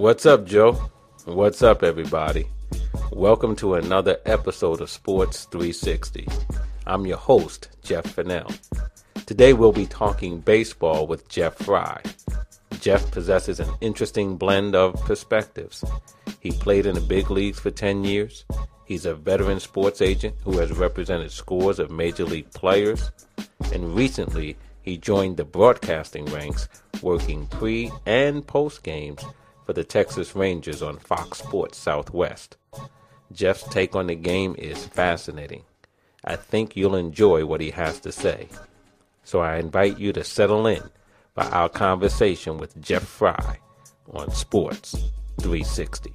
What's up, Joe? What's up, everybody? Welcome to another episode of Sports 360. I'm your host, Jeff Fennell. Today we'll be talking baseball with Jeff Frye. Jeff possesses an interesting blend of perspectives. He played in the big leagues for 10 years. He's a veteran sports agent who has represented scores of major league players. And recently, he joined the broadcasting ranks, working pre and post games for the Texas Rangers on Fox Sports Southwest. Jeff's take on the game is fascinating. I think you'll enjoy what he has to say. So I invite you to settle in for our conversation with Jeff Frye on Sports 360.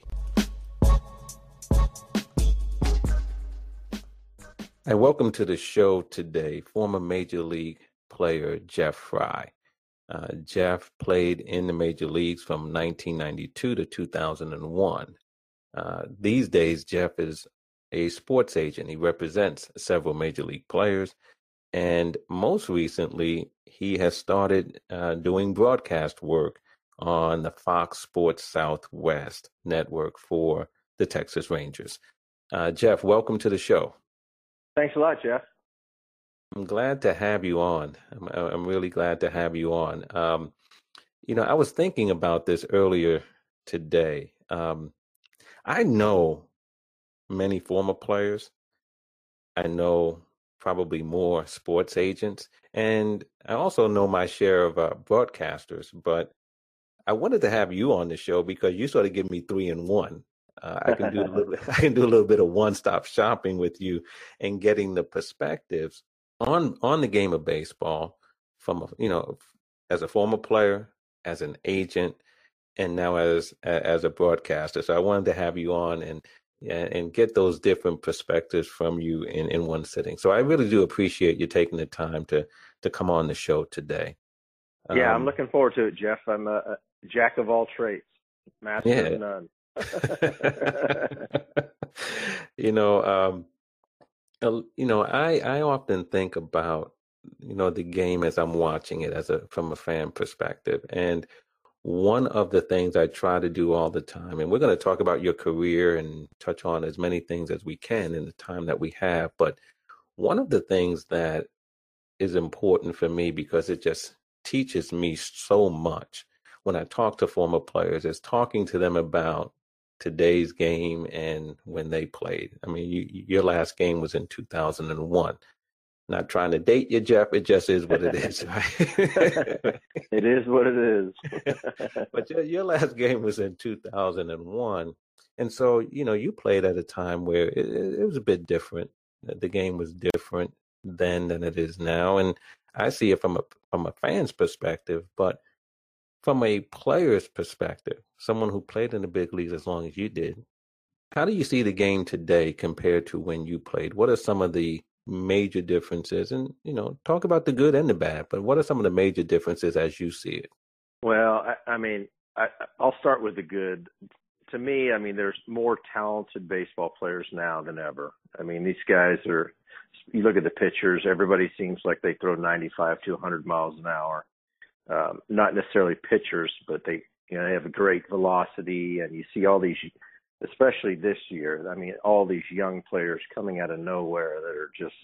And welcome to the show today, former Major League player Jeff Frye. Uh, Jeff played in the major leagues from 1992 to 2001. Uh, these days, Jeff is a sports agent. He represents several major league players. And most recently, he has started uh, doing broadcast work on the Fox Sports Southwest network for the Texas Rangers. Uh, Jeff, welcome to the show. Thanks a lot, Jeff. I'm glad to have you on. I'm, I'm really glad to have you on. Um, you know, I was thinking about this earlier today. Um, I know many former players. I know probably more sports agents, and I also know my share of uh, broadcasters. But I wanted to have you on the show because you sort of give me three in one. Uh, I can do a little, I can do a little bit of one-stop shopping with you and getting the perspectives on on the game of baseball from a, you know as a former player, as an agent, and now as as a broadcaster. So I wanted to have you on and and get those different perspectives from you in, in one sitting. So I really do appreciate you taking the time to to come on the show today. Yeah, um, I'm looking forward to it, Jeff. I'm a, a jack of all trades, master yeah. of none. you know, um, you know, I I often think about you know the game as I'm watching it as a from a fan perspective, and one of the things I try to do all the time, and we're going to talk about your career and touch on as many things as we can in the time that we have, but one of the things that is important for me because it just teaches me so much when I talk to former players is talking to them about today's game and when they played. I mean, you, your last game was in 2001. Not trying to date you, Jeff. It just is what it is, right? it is what it is. but your, your last game was in 2001. And so, you know, you played at a time where it, it was a bit different. The game was different then than it is now. And I see it from a from a fan's perspective, but from a player's perspective, someone who played in the big leagues as long as you did, how do you see the game today compared to when you played? What are some of the major differences? And, you know, talk about the good and the bad, but what are some of the major differences as you see it? Well, I, I mean, I, I'll start with the good. To me, I mean, there's more talented baseball players now than ever. I mean, these guys are, you look at the pitchers, everybody seems like they throw 95 to 100 miles an hour um, not necessarily pitchers, but they you know they have a great velocity, and you see all these, especially this year. I mean, all these young players coming out of nowhere that are just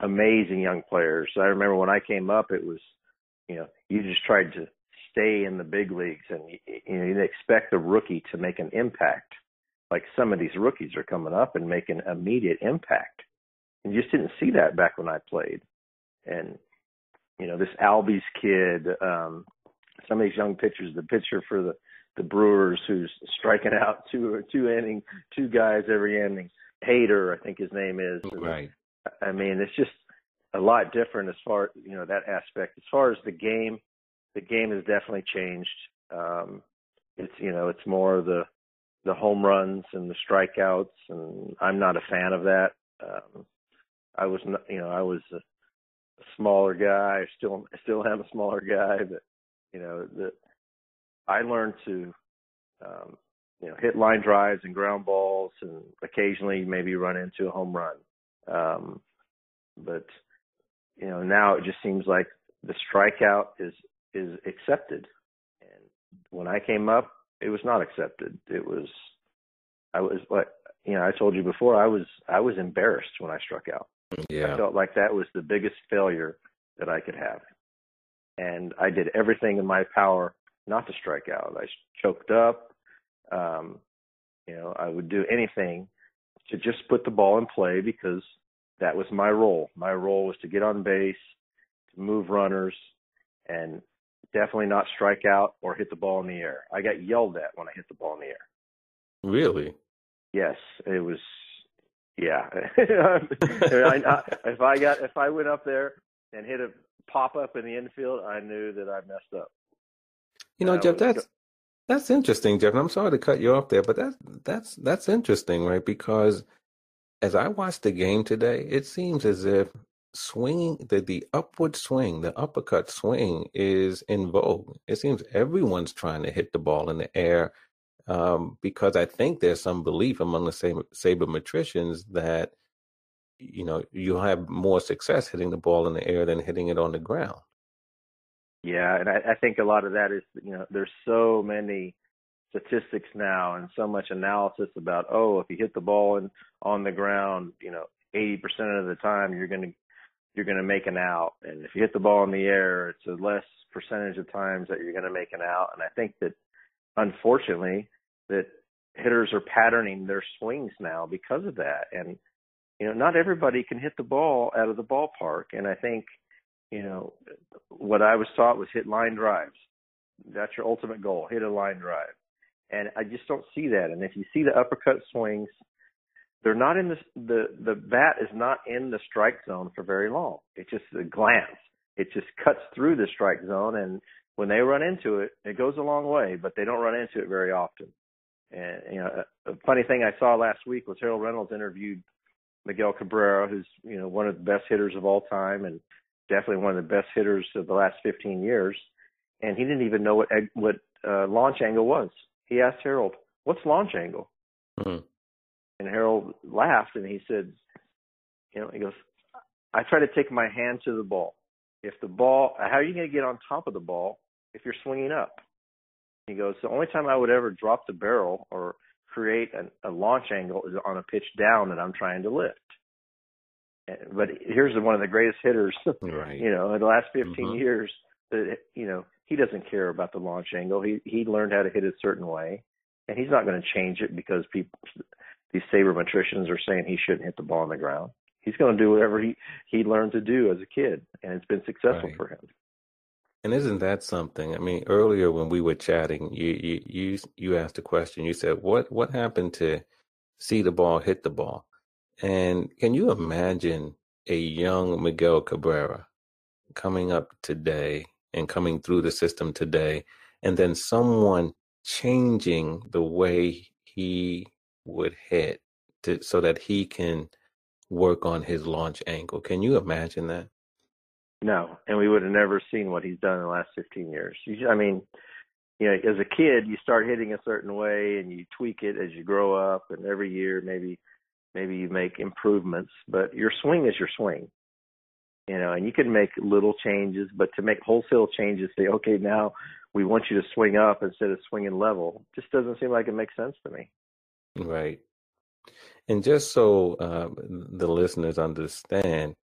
amazing young players. I remember when I came up, it was you know you just tried to stay in the big leagues, and you you expect a rookie to make an impact. Like some of these rookies are coming up and making immediate impact. And you just didn't see that back when I played. And you know, this Albies kid, um, some of these young pitchers, the pitcher for the the Brewers who's striking out two two inning, two guys every inning. Hader, I think his name is. Right. I mean, it's just a lot different as far you know that aspect. As far as the game, the game has definitely changed. Um, it's you know it's more the the home runs and the strikeouts, and I'm not a fan of that. Um, I was not, you know I was smaller guy. I still I still am a smaller guy, but you know the I learned to um, you know hit line drives and ground balls, and occasionally maybe run into a home run. Um, but you know now it just seems like the strikeout is is accepted. And when I came up, it was not accepted. It was I was like you know I told you before I was I was embarrassed when I struck out. Yeah. I felt like that was the biggest failure that I could have, and I did everything in my power not to strike out. I choked up. Um, you know, I would do anything to just put the ball in play because that was my role. My role was to get on base, to move runners, and definitely not strike out or hit the ball in the air. I got yelled at when I hit the ball in the air. Really? Yes, it was. Yeah, I, I, if I got if I went up there and hit a pop up in the infield, I knew that I messed up. You know, Jeff, that's that's interesting, Jeff. And I'm sorry to cut you off there, but that's that's that's interesting, right? Because as I watched the game today, it seems as if swinging the, the upward swing, the uppercut swing is in vogue. It seems everyone's trying to hit the ball in the air um, because I think there's some belief among the sabermetricians that you know you'll have more success hitting the ball in the air than hitting it on the ground. Yeah, and I, I think a lot of that is you know there's so many statistics now and so much analysis about oh if you hit the ball on the ground you know 80% of the time you're going to you're going to make an out. And if you hit the ball in the air, it's a less percentage of times that you're going to make an out. And I think that unfortunately that hitters are patterning their swings now because of that. And, you know, not everybody can hit the ball out of the ballpark. And I think, you know, what I was taught was hit line drives. That's your ultimate goal, hit a line drive. And I just don't see that. And if you see the uppercut swings they're not in the the the bat is not in the strike zone for very long. It's just a glance. It just cuts through the strike zone, and when they run into it, it goes a long way, but they don't run into it very often. And you know, a, a funny thing I saw last week was Harold Reynolds interviewed Miguel Cabrera, who's you know one of the best hitters of all time, and definitely one of the best hitters of the last 15 years. And he didn't even know what what uh, launch angle was. He asked Harold, "What's launch angle?" Mm-hmm. And Harold laughed and he said, you know, he goes, I try to take my hand to the ball. If the ball, how are you going to get on top of the ball if you're swinging up? He goes, the only time I would ever drop the barrel or create an, a launch angle is on a pitch down that I'm trying to lift. But here's one of the greatest hitters, right. you know, in the last 15 mm-hmm. years. That you know, he doesn't care about the launch angle. He he learned how to hit a certain way, and he's not going to change it because people these sabermetricians are saying he shouldn't hit the ball on the ground. He's going to do whatever he he learned to do as a kid, and it's been successful right. for him. And isn't that something? I mean, earlier when we were chatting, you you you you asked a question. You said, "What what happened to see the ball hit the ball?" And can you imagine a young Miguel Cabrera coming up today and coming through the system today, and then someone changing the way he would hit to, so that he can work on his launch angle. Can you imagine that? No, and we would have never seen what he's done in the last 15 years. I mean, you know, as a kid, you start hitting a certain way and you tweak it as you grow up, and every year maybe maybe you make improvements, but your swing is your swing. You know, and you can make little changes, but to make wholesale changes, say, okay, now we want you to swing up instead of swinging level, just doesn't seem like it makes sense to me. Right. And just so uh, the listeners understand,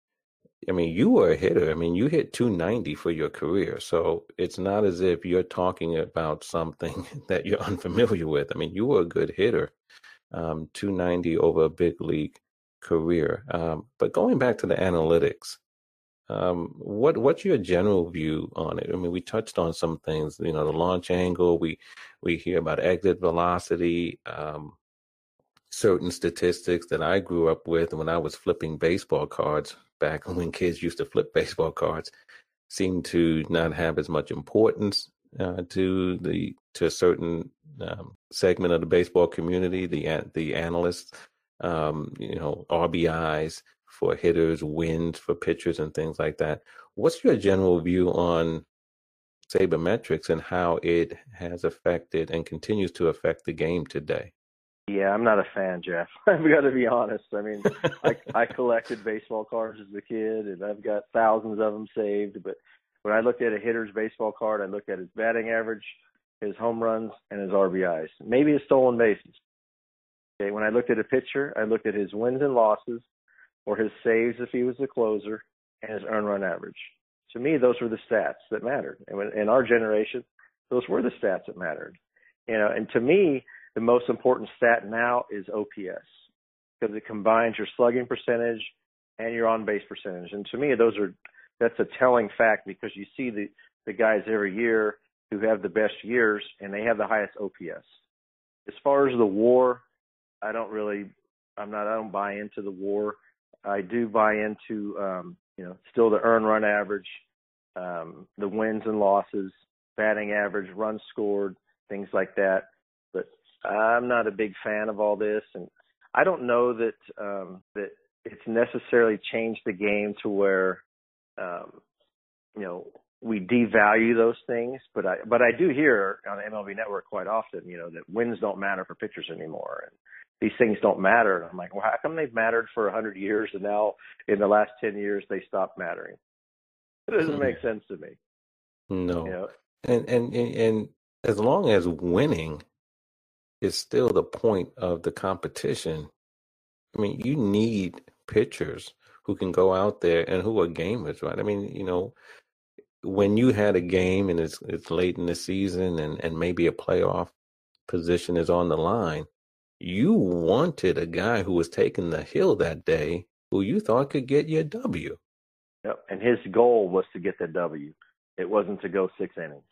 I mean, you were a hitter. I mean, you hit 290 for your career. So it's not as if you're talking about something that you're unfamiliar with. I mean, you were a good hitter, um, 290 over a big league career. Um, but going back to the analytics, um, what what's your general view on it? I mean, we touched on some things. You know, the launch angle. We we hear about exit velocity. Um, certain statistics that I grew up with when I was flipping baseball cards back when kids used to flip baseball cards seem to not have as much importance uh, to the to a certain um, segment of the baseball community, the the analysts, um, you know, RBIs for hitters, wins for pitchers, and things like that. What's your general view on sabermetrics and how it has affected and continues to affect the game today? Yeah, I'm not a fan, Jeff. I've got to be honest. I mean, I I collected baseball cards as a kid, and I've got thousands of them saved. But when I looked at a hitter's baseball card, I looked at his batting average, his home runs, and his RBIs. Maybe his stolen bases. Okay, when I looked at a pitcher, I looked at his wins and losses, or his saves if he was a closer, and his earned run average. To me, those were the stats that mattered. And when, in our generation, those were the stats that mattered. You know, and to me, the most important stat now is OPS because it combines your slugging percentage and your on base percentage. And to me, those are that's a telling fact because you see the the guys every year who have the best years and they have the highest OPS. As far as the WAR, I don't really, I'm not, I don't buy into the WAR. I do buy into, um, you know, still the earn run average, um, the wins and losses, batting average, runs scored, things like that. I'm not a big fan of all this, and I don't know that um, that it's necessarily changed the game to where, um, you know, we devalue those things. But I but I do hear on the MLB Network quite often, you know, that wins don't matter for pitchers anymore, and these things don't matter. And I'm like, well, how come they've mattered for a hundred years, and now in the last ten years they stopped mattering? It doesn't make sense to me. No. You know? and and and as long as winning is still the point of the competition, I mean, you need pitchers who can go out there and who are gamers, right? I mean, you know, when you had a game and it's it's late in the season and and maybe a playoff position is on the line, you wanted a guy who was taking the hill that day who you thought could get you a W. Yep, and his goal was to get the W. It wasn't to go six innings.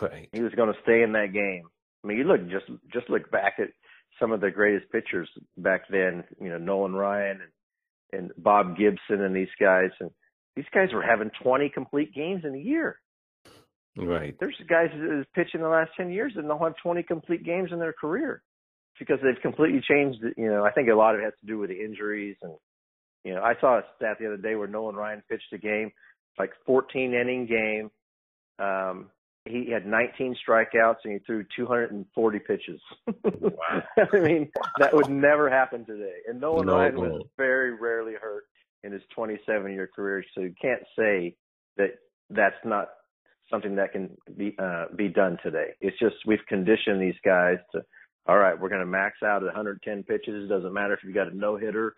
Right. He was going to stay in that game. I mean, you look just just look back at some of the greatest pitchers back then. You know, Nolan Ryan and and Bob Gibson and these guys, and these guys were having 20 complete games in a year. Right. There's guys that pitched in the last 10 years and they'll have 20 complete games in their career because they've completely changed. You know, I think a lot of it has to do with the injuries and you know, I saw a stat the other day where Nolan Ryan pitched a game, like 14 inning game. Um, he had 19 strikeouts and he threw 240 pitches. Wow. I mean, that would never happen today. And Nolan no, Ryan was very rarely hurt in his 27 year career. So you can't say that that's not something that can be uh, be done today. It's just we've conditioned these guys to, all right, we're going to max out at 110 pitches. It doesn't matter if you've got a no hitter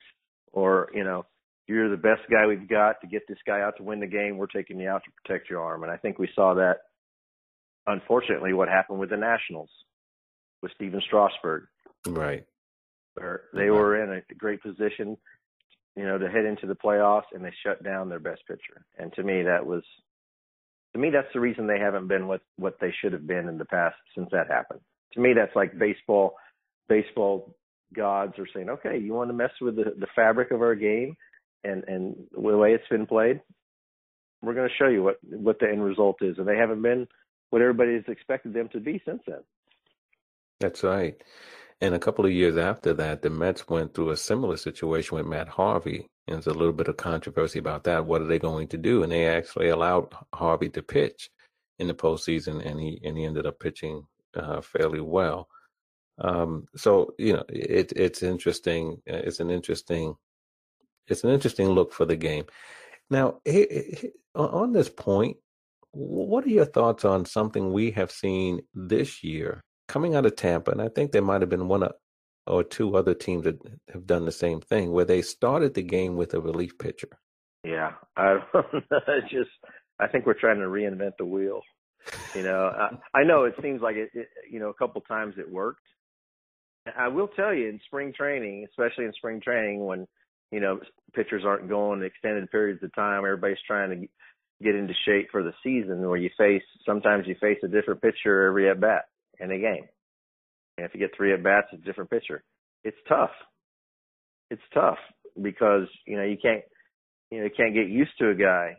or you know you're the best guy we've got to get this guy out to win the game. We're taking you out to protect your arm, and I think we saw that. Unfortunately, what happened with the Nationals with Stephen Strasburg, right? Where they right. were in a great position, you know, to head into the playoffs, and they shut down their best pitcher. And to me, that was, to me, that's the reason they haven't been what what they should have been in the past since that happened. To me, that's like baseball. Baseball gods are saying, okay, you want to mess with the, the fabric of our game and, and the way it's been played? We're going to show you what, what the end result is. And they haven't been what everybody has expected them to be since then. That's right. And a couple of years after that, the Mets went through a similar situation with Matt Harvey. And there's a little bit of controversy about that. What are they going to do? And they actually allowed Harvey to pitch in the postseason, and he and he ended up pitching uh, fairly well. Um, so you know, it, it's interesting. Uh, it's an interesting, it's an interesting look for the game. Now, on this point, what are your thoughts on something we have seen this year coming out of Tampa? And I think there might have been one or two other teams that have done the same thing, where they started the game with a relief pitcher. Yeah, I just I think we're trying to reinvent the wheel. You know, I, I know it seems like it, it. You know, a couple times it worked, I will tell you in spring training, especially in spring training when, you know, pitchers aren't going extended periods of time, everybody's trying to get into shape for the season where you face, sometimes you face a different pitcher every at bat in a game. And if you get three at bats, it's a different pitcher. It's tough. It's tough because, you know, you can't, you know, you can't get used to a guy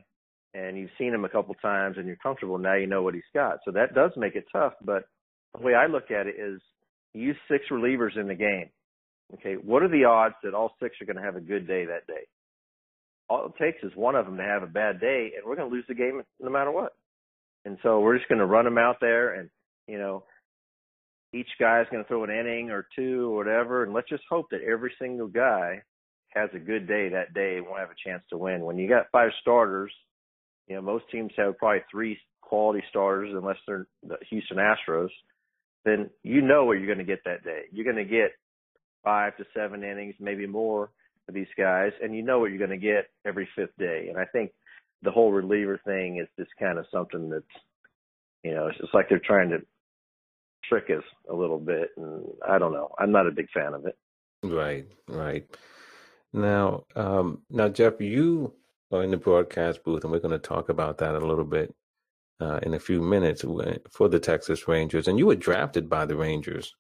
and you've seen him a couple times and you're comfortable. Now you know what he's got. So that does make it tough. But the way I look at it is use six relievers in the game. Okay, what are the odds that all six are going to have a good day that day? All it takes is one of them to have a bad day, and we're going to lose the game no matter what. And so we're just going to run them out there, and you know, each guy is going to throw an inning or two or whatever, and let's just hope that every single guy has a good day that day and will have a chance to win. When you got five starters, you know, most teams have probably three quality starters unless they're the Houston Astros, then you know what you're going to get that day. You're going to get five to seven innings, maybe more these guys, and you know what you're going to get every fifth day. And I think the whole reliever thing is just kind of something that's, you know, it's just like they're trying to trick us a little bit, and I don't know. I'm not a big fan of it. Right, right. Now, um, now, Jeff, you are in the broadcast booth, and we're going to talk about that a little bit uh, in a few minutes for the Texas Rangers. And you were drafted by the Rangers,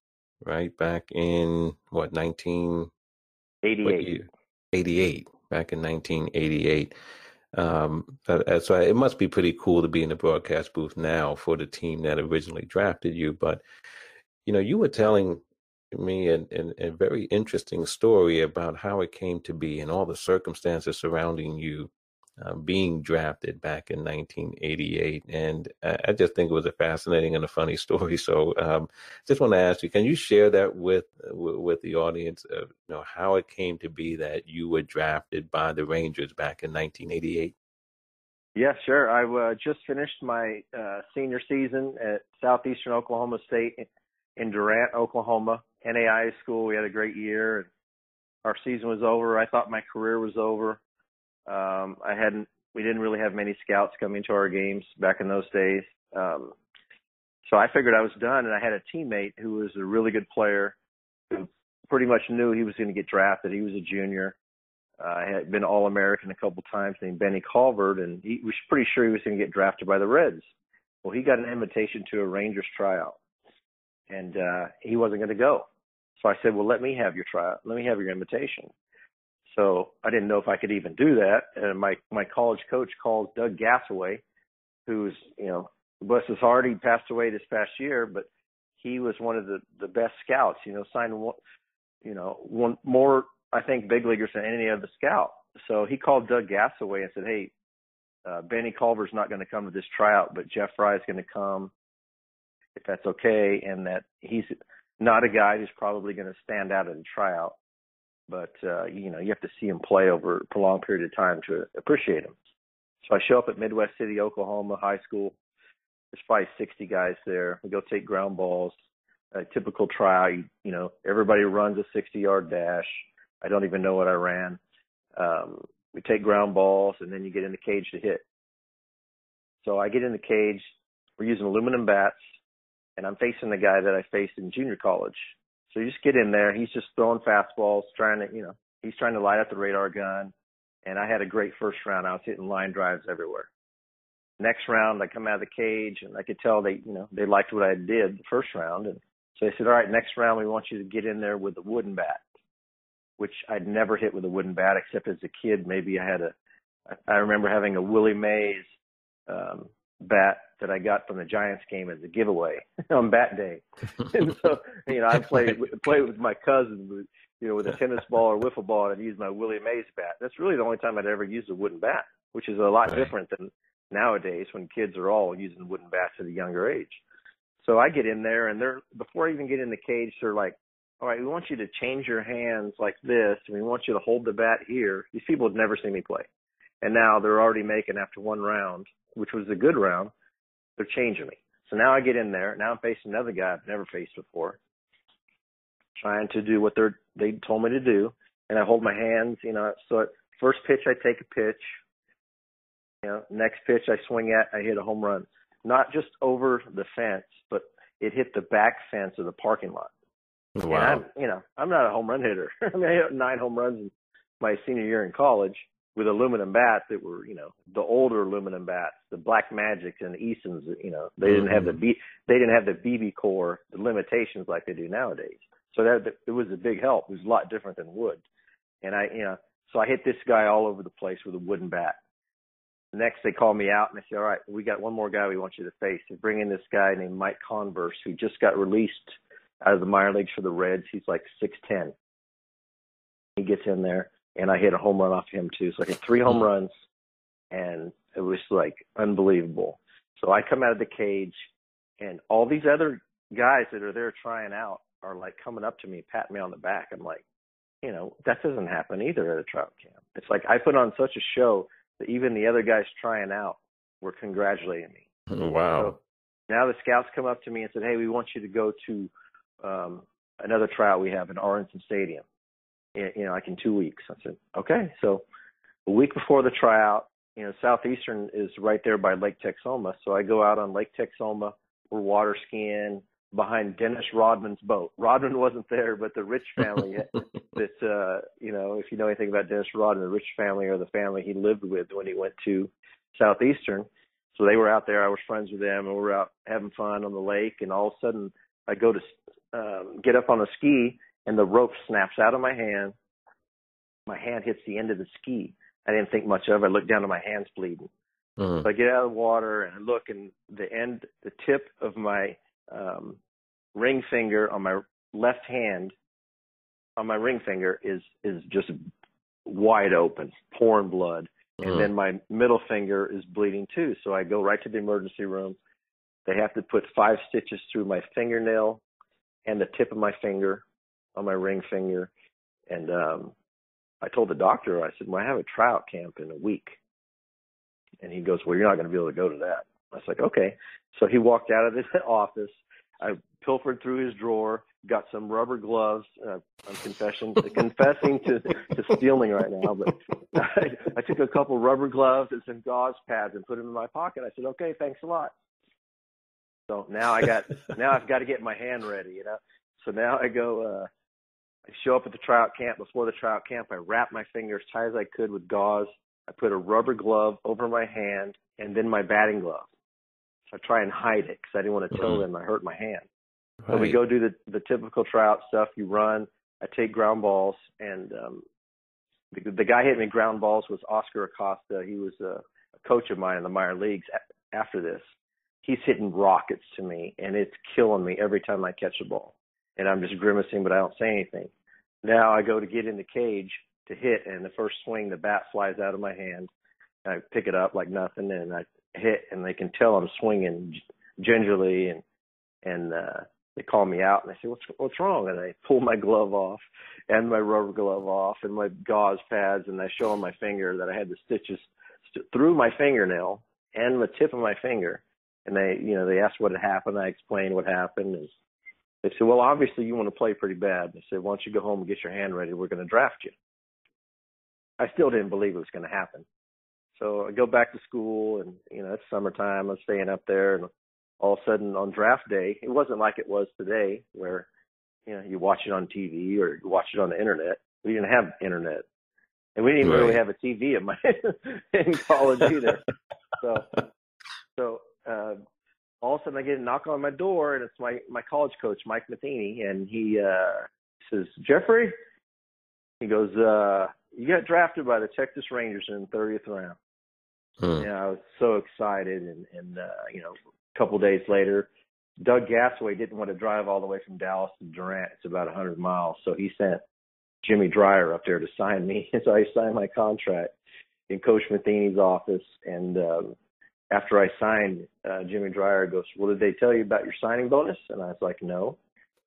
right? Back in what, 1988? 88, back in 1988. Um, so it must be pretty cool to be in the broadcast booth now for the team that originally drafted you. But, you know, you were telling me a very interesting story about how it came to be and all the circumstances surrounding you uh, being drafted back in 1988. And I, I, just think it was a fascinating and a funny story. So, um, just want to ask you, can you share that with with the audience? Of, you know how it came to be that you were drafted by the Rangers back in 1988. Yeah, sure. I uh, just finished my uh, senior season at Southeastern Oklahoma State in Durant, Oklahoma. NAI school. We had a great year. Our season was over. I thought my career was over. Um, I hadn't, we didn't really have many scouts coming to our games back in those days. Um, so I figured I was done and I had a teammate who was a really good player who pretty much knew he was going to get drafted. He was a junior. Uh, I had been All American a couple times named Benny Colvert and he was pretty sure he was going to get drafted by the Reds. Well, he got an invitation to a Rangers tryout and, uh, he wasn't going to go. So I said, well, let me have your tryout. Let me have your invitation. So I didn't know if I could even do that. And my, my college coach called Doug Gassaway, who's, you know, bless his heart, he passed away this past year, but he was one of the, the best scouts, you know, signed one, you know, one more, I think, big leaguers than any other scout. So he called Doug Gassaway and said, Hey, uh, Benny Culver's not going to come to this tryout, but Jeff Frye is going to come if that's okay. And that he's not a guy who's probably going to stand out in a tryout but uh, you know you have to see him play over a prolonged period of time to appreciate him. So I show up at Midwest City, Oklahoma High School. There's probably 60 guys there. We go take ground balls. A typical try, you know, everybody runs a 60-yard dash. I don't even know what I ran. Um, we take ground balls, and then you get in the cage to hit. So I get in the cage. We're using aluminum bats, and I'm facing the guy that I faced in junior college. So you just get in there. He's just throwing fastballs, trying to, you know, he's trying to light up the radar gun. And I had a great first round. I was hitting line drives everywhere. Next round, I come out of the cage and I could tell they, you know, they liked what I did the first round. And so they said, all right, next round, we want you to get in there with a wooden bat, which I'd never hit with a wooden bat except as a kid. Maybe I had a, I remember having a Willie Mays, um, bat that I got from the Giants game as a giveaway on bat day. and so, you know, I played played with my cousin, you know, with a tennis ball or wiffle ball, and used my Willie Mays bat. That's really the only time I'd ever used a wooden bat, which is a lot right. different than nowadays when kids are all using wooden bats at a younger age. So I get in there, and they're before I even get in the cage, they're like, "All right, we want you to change your hands like this, and we want you to hold the bat here." These people had never seen me play, and now they're already making after one round which was a good round, they're changing me. So now I get in there. Now I'm facing another guy I've never faced before, trying to do what they're they told me to do, and I hold my hands. You know, so at first pitch I take a pitch. You know, next pitch I swing at, I hit a home run. Not just over the fence, but it hit the back fence of the parking lot. Wow. And I'm, you know, I'm not a home run hitter. I mean, I hit nine home runs in my senior year in college, with aluminum bats that were, you know, the older aluminum bats, the Black Magics and the Eastons, you know, they didn't mm-hmm. have the mm-hmm. B, they didn't have the BBCOR the limitations like they do nowadays. So that it was a big help. It was a lot different than wood. And I, you know, so I hit this guy all over the place with a wooden bat. Next, they call me out and they say, "All right, we got one more guy we want you to face." They bring in this guy named Mike Converse, who just got released out of the minor leagues for the Reds. He's like six ten. He gets in there and I hit a home run off him too. So I hit three home runs, and it was like unbelievable. So I come out of the cage, and all these other guys that are there trying out are like coming up to me, patting me on the back. I'm like, you know, that doesn't happen either at a trout camp. It's like I put on such a show that even the other guys trying out were congratulating me. Wow. So now the scouts come up to me and said, "Hey, we want you to go to um, another tryout we have in Arlington Stadium. In, you know, like in two weeks." I said, "Okay." So a week before the tryout, you know, Southeastern is right there by Lake Texoma, so I go out on Lake Texoma. We're water skiing behind Dennis Rodman's boat. Rodman wasn't there, but the Rich family that uh you know, if you know anything about Dennis Rodman, the Rich family or the family he lived with when he went to Southeastern. So they were out there, I was friends with them and we were out having fun on the lake and all of a sudden I go to um get up on a ski and the rope snaps out of my hand. My hand hits the end of the ski. I didn't think much of it. I looked down and my hand's bleeding. Mm. So I get out of the water and I look and the end the tip of my um ring finger on my left hand on my ring finger is is just wide open, pouring blood. And Mm. then my middle finger is bleeding too. So I go right to the emergency room. They have to put five stitches through my fingernail and the tip of my finger on my ring finger. And um I told the doctor, I said, Well, I have a tryout camp in a week. And he goes, Well, you're not going to be able to go to that. I was like, Okay. So he walked out of his office. I pilfered through his drawer, got some rubber gloves. Uh, I'm confessing, confessing to, to stealing right now, but I, I took a couple rubber gloves and some gauze pads and put them in my pocket. I said, okay, thanks a lot. So now I got, now I've got to get my hand ready, you know? So now I go, uh, I show up at the tryout camp. Before the tryout camp, I wrap my finger as tight as I could with gauze. I put a rubber glove over my hand and then my batting glove. So I try and hide it because I didn't want to tell Mhm. them I hurt my hand. So we go do the the typical tryout stuff. You run. I take ground balls, and um, the, the guy hitting me ground balls was Oscar Acosta. He was a, a coach of mine in the minor leagues. A- after this, he's hitting rockets to me, and it's killing me every time I catch a ball. And I'm just grimacing, but I don't say anything. Now I go to get in the cage to hit, and the first swing, the bat flies out of my hand. I pick it up like nothing, and I hit, and they can tell I'm swinging gingerly, and and uh, they call me out, and I say, "What's what's wrong?" And I pull my glove off, and my rubber glove off, and my gauze pads, and I show them my finger that I had the stitches st- through my fingernail and the tip of my finger. And they, you know, they asked what had happened. I explained what happened, and they said, "Well, obviously you want to play pretty bad." They said, "Why don't you go home and get your hand ready? We're going to draft you." I still didn't believe it was going to happen. So I go back to school, and you know it's summertime. I'm staying up there, and all of a sudden on draft day, it wasn't like it was today, where you know you watch it on TV or you watch it on the internet. We didn't have internet, and we didn't even really have a TV in my in college either. so, so uh, all of a sudden I get a knock on my door, and it's my my college coach, Mike Matheny, and he uh, says, Jeffrey, he goes, uh, you got drafted by the Texas Rangers in the 30th round. Mm. Yeah, I was so excited, and and uh, you know, a couple days later, Doug Gassaway didn't want to drive all the way from Dallas to Durant. It's about a 100 miles, so he sent Jimmy Dreyer up there to sign me. so I signed my contract in Coach Matheny's office, and um, after I signed, uh, Jimmy Dreyer goes, "Well, did they tell you about your signing bonus?" And I was like, "No."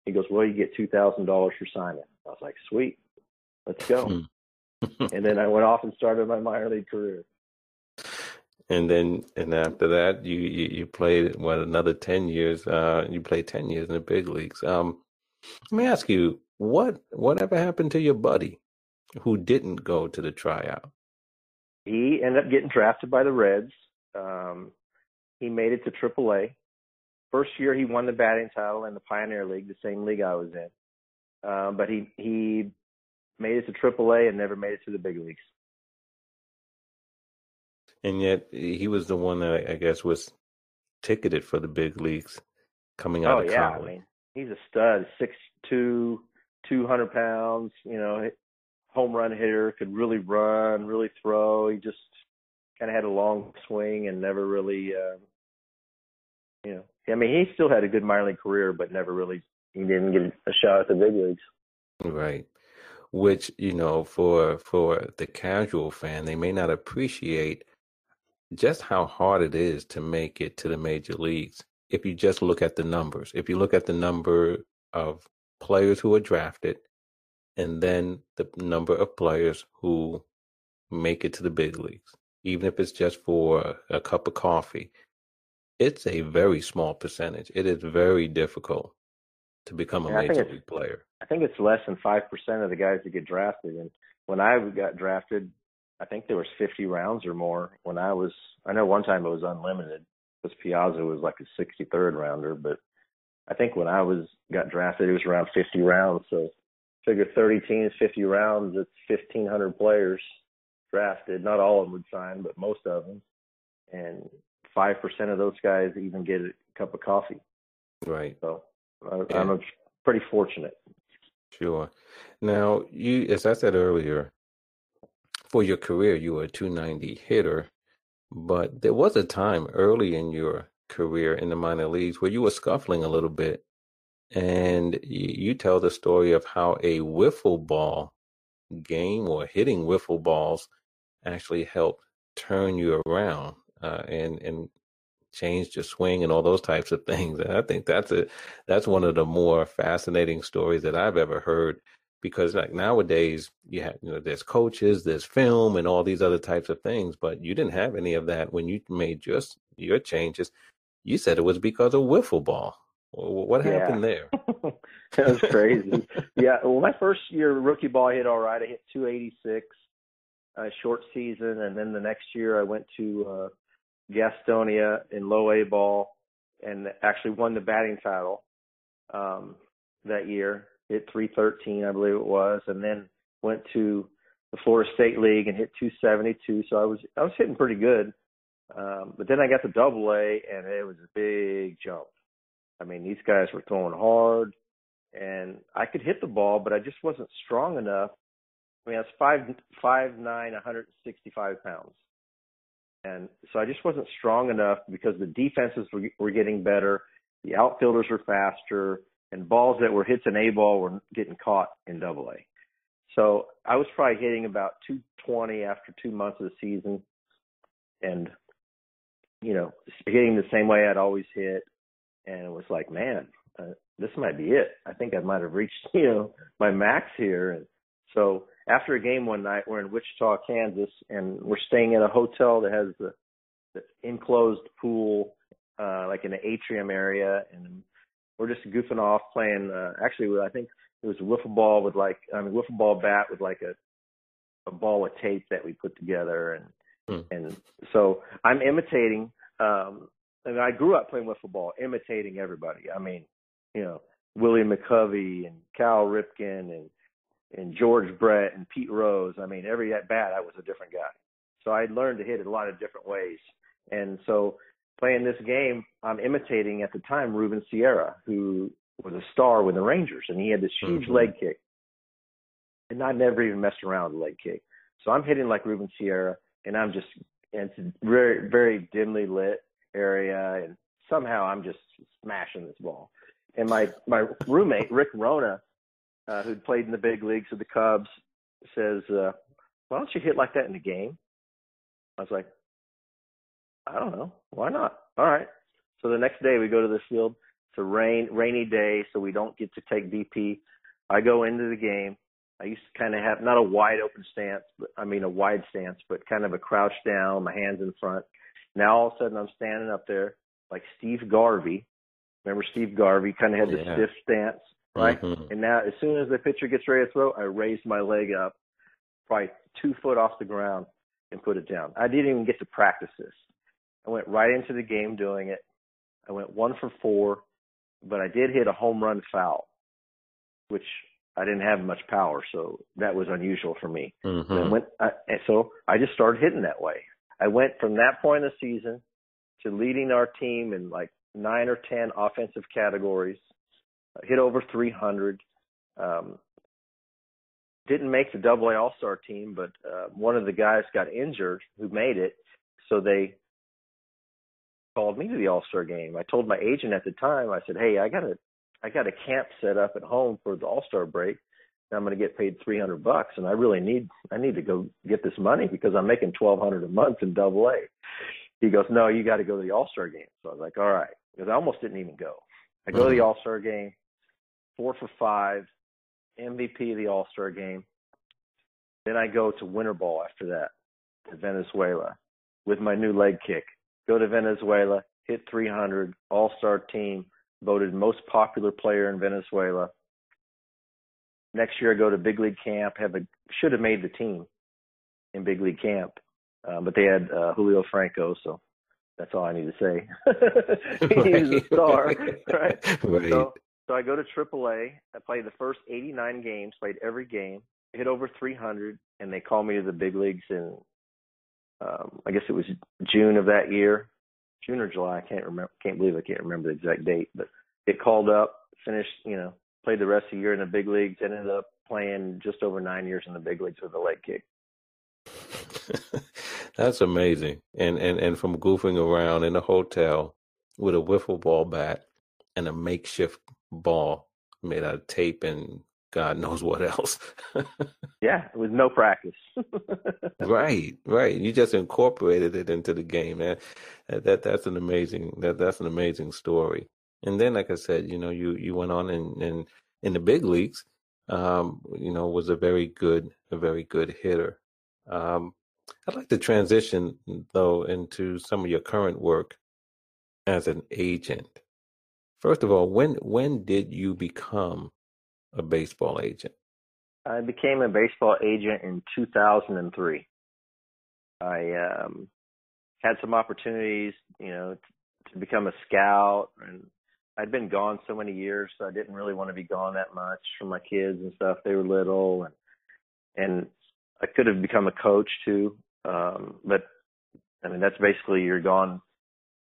He goes, "Well, you get two thousand dollars for signing." I was like, "Sweet, let's go." Hmm. and then I went off and started my minor league career. And then, and after that, you you, you played what another ten years. Uh, you played ten years in the big leagues. Um, let me ask you, what whatever happened to your buddy who didn't go to the tryout? he ended up getting drafted by the Reds. Um, he made it to AAA. First year, he won the batting title in the Pioneer League, the same league I was in. Um, but he he made it to AAA and never made it to the big leagues. And yet, he was the one that I guess was ticketed for the big leagues coming out Oh of yeah, I college. mean he's a stud, six two, two hundred pounds. You know, home run hitter, could really run, really throw. He just kind of had a long swing and never really, uh, you know. I mean, he still had a good minor league career, but never really. He didn't get a shot at the big leagues. Right. Which, you know, for for the casual fan, they may not appreciate just how hard it is to make it to the major leagues. If you just look at the numbers, if you look at the number of players who are drafted and then the number of players who make it to the big leagues, even if it's just for a cup of coffee, it's a very small percentage. It is very difficult to become a think major league player. I think it's less than five percent of the guys that get drafted. And when I got drafted, I think there was 50 rounds or more. When I was, I know one time it was unlimited because Piazza was like a 63rd rounder, but I think when I was got drafted, it was around 50 rounds. So figure 30 teams, 50 rounds, it's 1,500 players drafted. Not all of them would sign, but most of them. And five percent of those guys even get a cup of coffee. Right. So I, Yeah. I'm pretty fortunate. Sure. Now, you, as I said earlier, for your career, you were a 290 hitter, but there was a time early in your career in the minor leagues where you were scuffling a little bit. And you, you tell the story of how a wiffle ball game or hitting wiffle balls actually helped turn you around uh, and and changed your swing and all those types of things. And I think that's a that's one of the more fascinating stories that I've ever heard because like nowadays you have you know there's coaches, there's film and all these other types of things, but you didn't have any of that when you made just your changes. You said it was because of wiffle ball. Wh- What Yeah. happened there? that was crazy. yeah, well, my first year rookie ball I hit all right. I hit 286, uh, short season, and then the next year I went to uh, Gastonia in low A ball and actually won the batting title um, that year. Hit 313, I believe it was, and then went to the Florida State League and hit 272. So I was I was hitting pretty good. Um, but then I got to Double A, and it was a big jump. I mean, these guys were throwing hard, and I could hit the ball, but I just wasn't strong enough. I mean, was five five nine, 165 pounds, and so I just wasn't strong enough because the defenses were, were getting better, the outfielders were faster, and balls that were hits in A ball were getting caught in Double A. So I was probably hitting about 220 after two months of the season, and you know, hitting the same way I'd always hit, and it was like, man, uh, this might be it. I think I might have reached, you know, my max here. And so after a game one night, we're in Wichita, Kansas, and we're staying in a hotel that has the, the enclosed pool, uh, like in the atrium area, and we're just goofing off playing. Uh, actually, I think it was a wiffle ball with like, I mean, wiffle ball bat with like a a ball of tape that we put together, and Hmm. and so I'm imitating. Um, and I grew up playing wiffle ball, imitating everybody. I mean, you know, Willie McCovey and Cal Ripken and and George Brett and Pete Rose. I mean, every at bat I was a different guy. So I learned to hit it a lot of different ways. And so playing this game, I'm imitating at the time Ruben Sierra, who was a star with the Rangers, and he had this huge Mhm. leg kick. And I never even messed around with a leg kick. So I'm hitting like Ruben Sierra, and I'm just and it's a very very dimly lit area, and somehow I'm just smashing this ball. And my my roommate Rick Wrona, uh, who'd played in the big leagues with the Cubs, says, uh, "Why don't you hit like that in the game?" I was like, "I don't know, why not?" All right. So the next day we go to the field. It's a rain rainy day, so we don't get to take BP. I go into the game. I used to kind of have not a wide open stance, but I mean a wide stance, but kind of a crouch down, my hands in front. Now all of a sudden I'm standing up there like Steve Garvey. Remember Steve Garvey kind of had the Yeah. stiff stance, right? Mhm. And now as soon as the pitcher gets ready to throw, I raise my leg up, probably two foot off the ground, and put it down. I didn't even get to practice this. I went right into the game doing it. I went one for four, but I did hit a home run foul, which I didn't have much power, so that was unusual for me. And I went, I, and so I just started hitting that way. I went from that point in the season to leading our team in like nine or ten offensive categories. Hit over 300. Um, didn't make the Double A All Star team, but uh, one of the guys got injured who made it, so they called me to the All Star game. I told my agent at the time, I said, "Hey, I got a, I got a camp set up at home for the All Star break. And I'm going to get paid 300 bucks, and I really need, I need to go get this money because I'm making 1,200 a month in Double A." He goes, "No, you got to go to the All Star game." So I was like, "All right," because I almost didn't even go. I go to the Mhm. All Star game, four for five, MVP of the All Star game. Then I go to winter ball after that to Venezuela with my new leg kick. Go to Venezuela, hit 300, all-star team, voted most popular player in Venezuela. Next year, I go to big league camp. Have a should have made the team in big league camp, uh, but they had uh, Julio Franco, so that's all I need to say. He's a star, right? right. So, so I go to AAA. I played the first 89 games, played every game, hit over 300, and they call me to the big leagues in, um, I guess it was June of that year, June or July. I can't remember. Can't believe I can't remember the exact date, but it called up, finished, you know, played the rest of the year in the big leagues, ended up playing just over nine years in the big leagues with a leg kick. That's amazing. And and and from goofing around in a hotel with a wiffle ball bat and a makeshift ball made out of tape and God knows what else. yeah, with no practice. right, right. You just incorporated it into the game, man. That, that that's an amazing that that's an amazing story. And then, like I said, you know, you you went on and and in the big leagues, um, you know, was a very good a very good hitter. Um, I'd like to transition though into some of your current work as an agent. First of all, when when did you become a baseball agent? I became a baseball agent in 2003. I um, had some opportunities, you know, to become a scout, and I'd been gone so many years, so I didn't really want to be gone that much from my kids and stuff. They were little, and and I could have become a coach too, um, but I mean that's basically you're gone,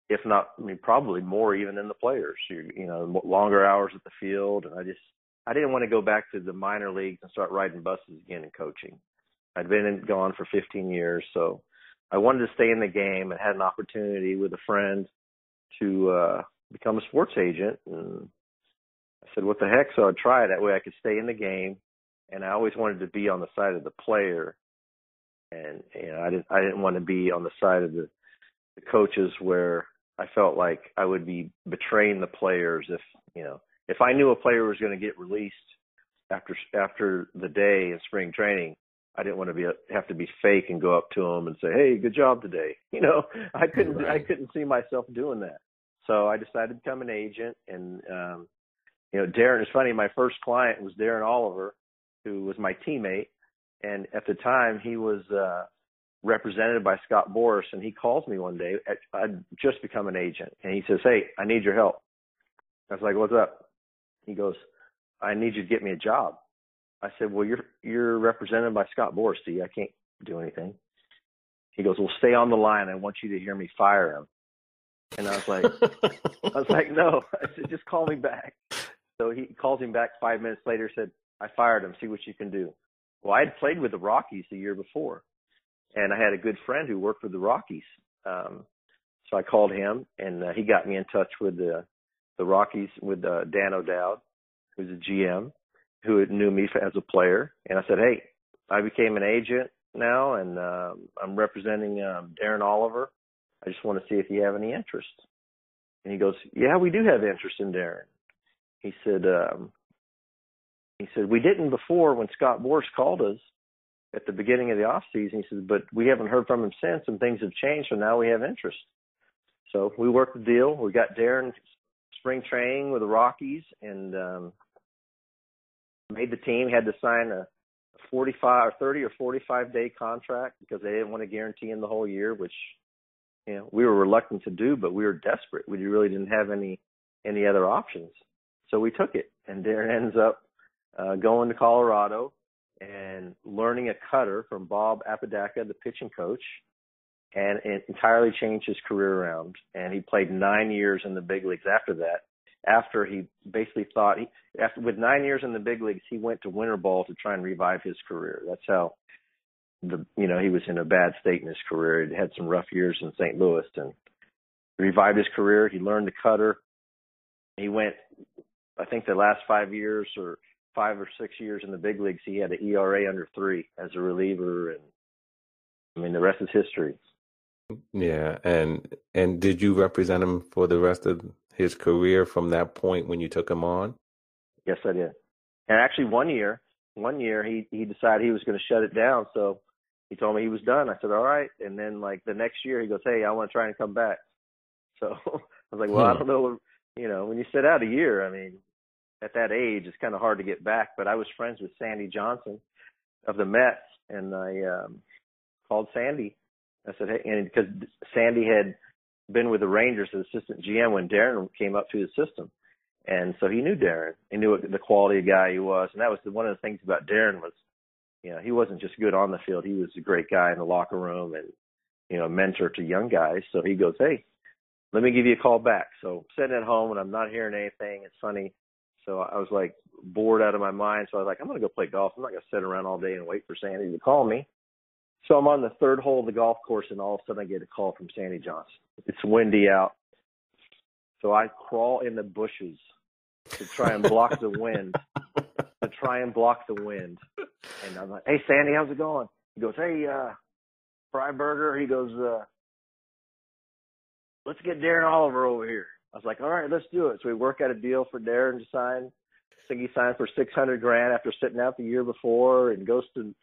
if not, I mean probably more even than the players. You you know longer hours at the field, and I just I didn't want to go back to the minor leagues and start riding buses again and coaching. I'd been in, gone for 15 years, so I wanted to stay in the game and had an opportunity with a friend to uh, become a sports agent. And I said, "What the heck?" So I'd try it. That way, I could stay in the game. And I always wanted to be on the side of the player, and you know, I didn't I didn't want to be on the side of the, the coaches where I felt like I would be betraying the players if you know if I knew a player was going to get released after after the day in spring training, I didn't want to be have to be fake and go up to him and say, "Hey, good job today." You know, I couldn't right. I couldn't see myself doing that. So I decided to become an agent, and um, you know, Darren. It's funny. My first client was Darren Oliver, who was my teammate, and at the time he was uh, represented by Scott Boras, and he calls me one day. I'd just become an agent, and he says, "Hey, I need your help." I was like, "What's up?" He goes, I need you to get me a job. I said, Well, you're you're represented by Scott Boras. I can't do anything. He goes, Well, stay on the line. I want you to hear me fire him. And I was like, I was like, no. I said, just call me back. So he calls him back five minutes later. Said, I fired him. See what you can do. Well, I had played with the Rockies the year before, and I had a good friend who worked with the Rockies. Um, so I called him, and uh, he got me in touch with the the Rockies with uh, Dan O'Dowd, who's a GM, who knew me as a player, and I said, "Hey, I became an agent now, and uh, I'm representing um, Darren Oliver. I just want to see if you have any interest." And he goes, "Yeah, we do have interest in Darren." He said, um, "He said we didn't before when Scott Boras called us." At the beginning of the off season, he says, but we haven't heard from him since, and things have changed, so now we have interest. So we worked the deal. We got Darren spring training with the Rockies and um, made the team. Had to sign a 45 or 30 or 45 day contract because they didn't want to guarantee him the whole year, which you know we were reluctant to do, but we were desperate. We really didn't have any any other options, so we took it. And Darren ends up uh, going to Colorado and learning a cutter from Bob Apodaca, the pitching coach, and it entirely changed his career around. And he played nine years in the big leagues after that. After he basically thought he, after with nine years in the big leagues, he went to winter ball to try and revive his career. That's how the you know he was in a bad state in his career. He had some rough years in St. Louis and revived his career. He learned the cutter. He went, I think, the last five years or five or six years in the big leagues, he had an ERA under three as a reliever, and I mean the rest is history. Yeah, and and did you represent him for the rest of his career from that point when you took him on? Yes, I did. And actually, one year, one year he he decided he was going to shut it down, so he told me he was done. I said, all right. And then like the next year, he goes, hey, I want to try and come back. So I was like, well, hmm. I don't know. You know, when you sit out a year, I mean, at that age, it's kind of hard to get back. But I was friends with Sandy Johnson of the Mets, and I um, called Sandy. I said, hey, and because Sandy had been with the Rangers as assistant GM when Darren came up through the system, and so he knew Darren. He knew what the quality of guy he was, and that was the, one of the things about Darren was, you know, he wasn't just good on the field. He was a great guy in the locker room and you know, mentor to young guys. So he goes, hey, let me give you a call back. So sitting at home and I'm not hearing anything. It's funny. So I was like bored out of my mind. So I was like, I'm going to go play golf. I'm not going to sit around all day and wait for Sandy to call me. So I'm on the third hole of the golf course and all of a sudden I get a call from Sandy Johnson. It's windy out. So I crawl in the bushes to try and block the wind, to try and block the wind. And I'm like, hey, Sandy, how's it going? He goes, hey, uh, Freiberger, he goes, uh, let's get Darren Oliver over here. I was like, all right, let's do it. So we work out a deal for Darren to sign. I think he signed for 600 grand after sitting out the year before and goes to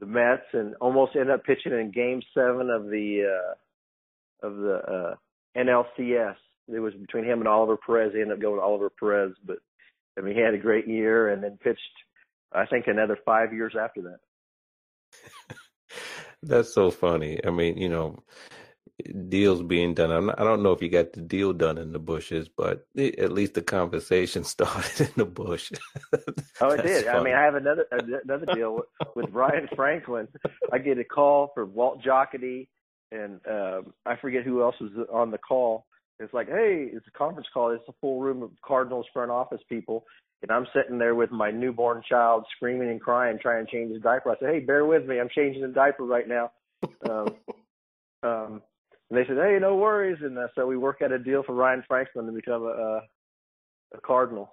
the Mets and almost ended up pitching in game seven of the, uh, of the, uh, NLCS. It was between him and Oliver Perez. He ended up going to Oliver Perez, but I mean, he had a great year and then pitched, I think, another five years after that. That's so funny. I mean, you know, deals being done. I'm not, I don't know if you got the deal done in the bushes, but it, at least the conversation started in the bush. oh, it did. Funny. I mean, I have another another deal with, with Ryan Franklin. I get a call for Walt Jocketty, and um, I forget who else was on the call. It's like, hey, it's a conference call. It's a full room of Cardinals front office people, and I'm sitting there with my newborn child screaming and crying, trying to change his diaper. I said, "Hey, bear with me. I'm changing the diaper right now." um, um, and they said, "Hey, no worries." And uh, so we work out a deal for Ryan Franklin to become a, a, a Cardinal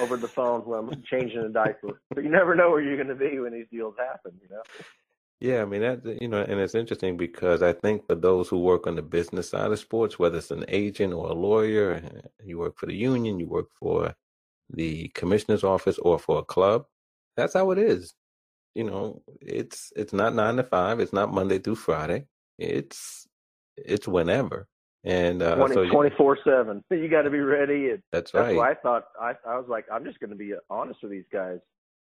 over the phone when I'm changing a diaper. But you never know where you're going to be when these deals happen, you know. Yeah, I mean that you know, and it's interesting because I think for those who work on the business side of sports, whether it's an agent or a lawyer, you work for the union, you work for the commissioner's office or for a club, that's how it is. You know, it's it's not nine to five. It's not Monday through Friday. It's it's whenever. And uh, 20, so 24 seven. You got to be ready. And that's, that's right. why I thought I I was like I'm just going to be honest with these guys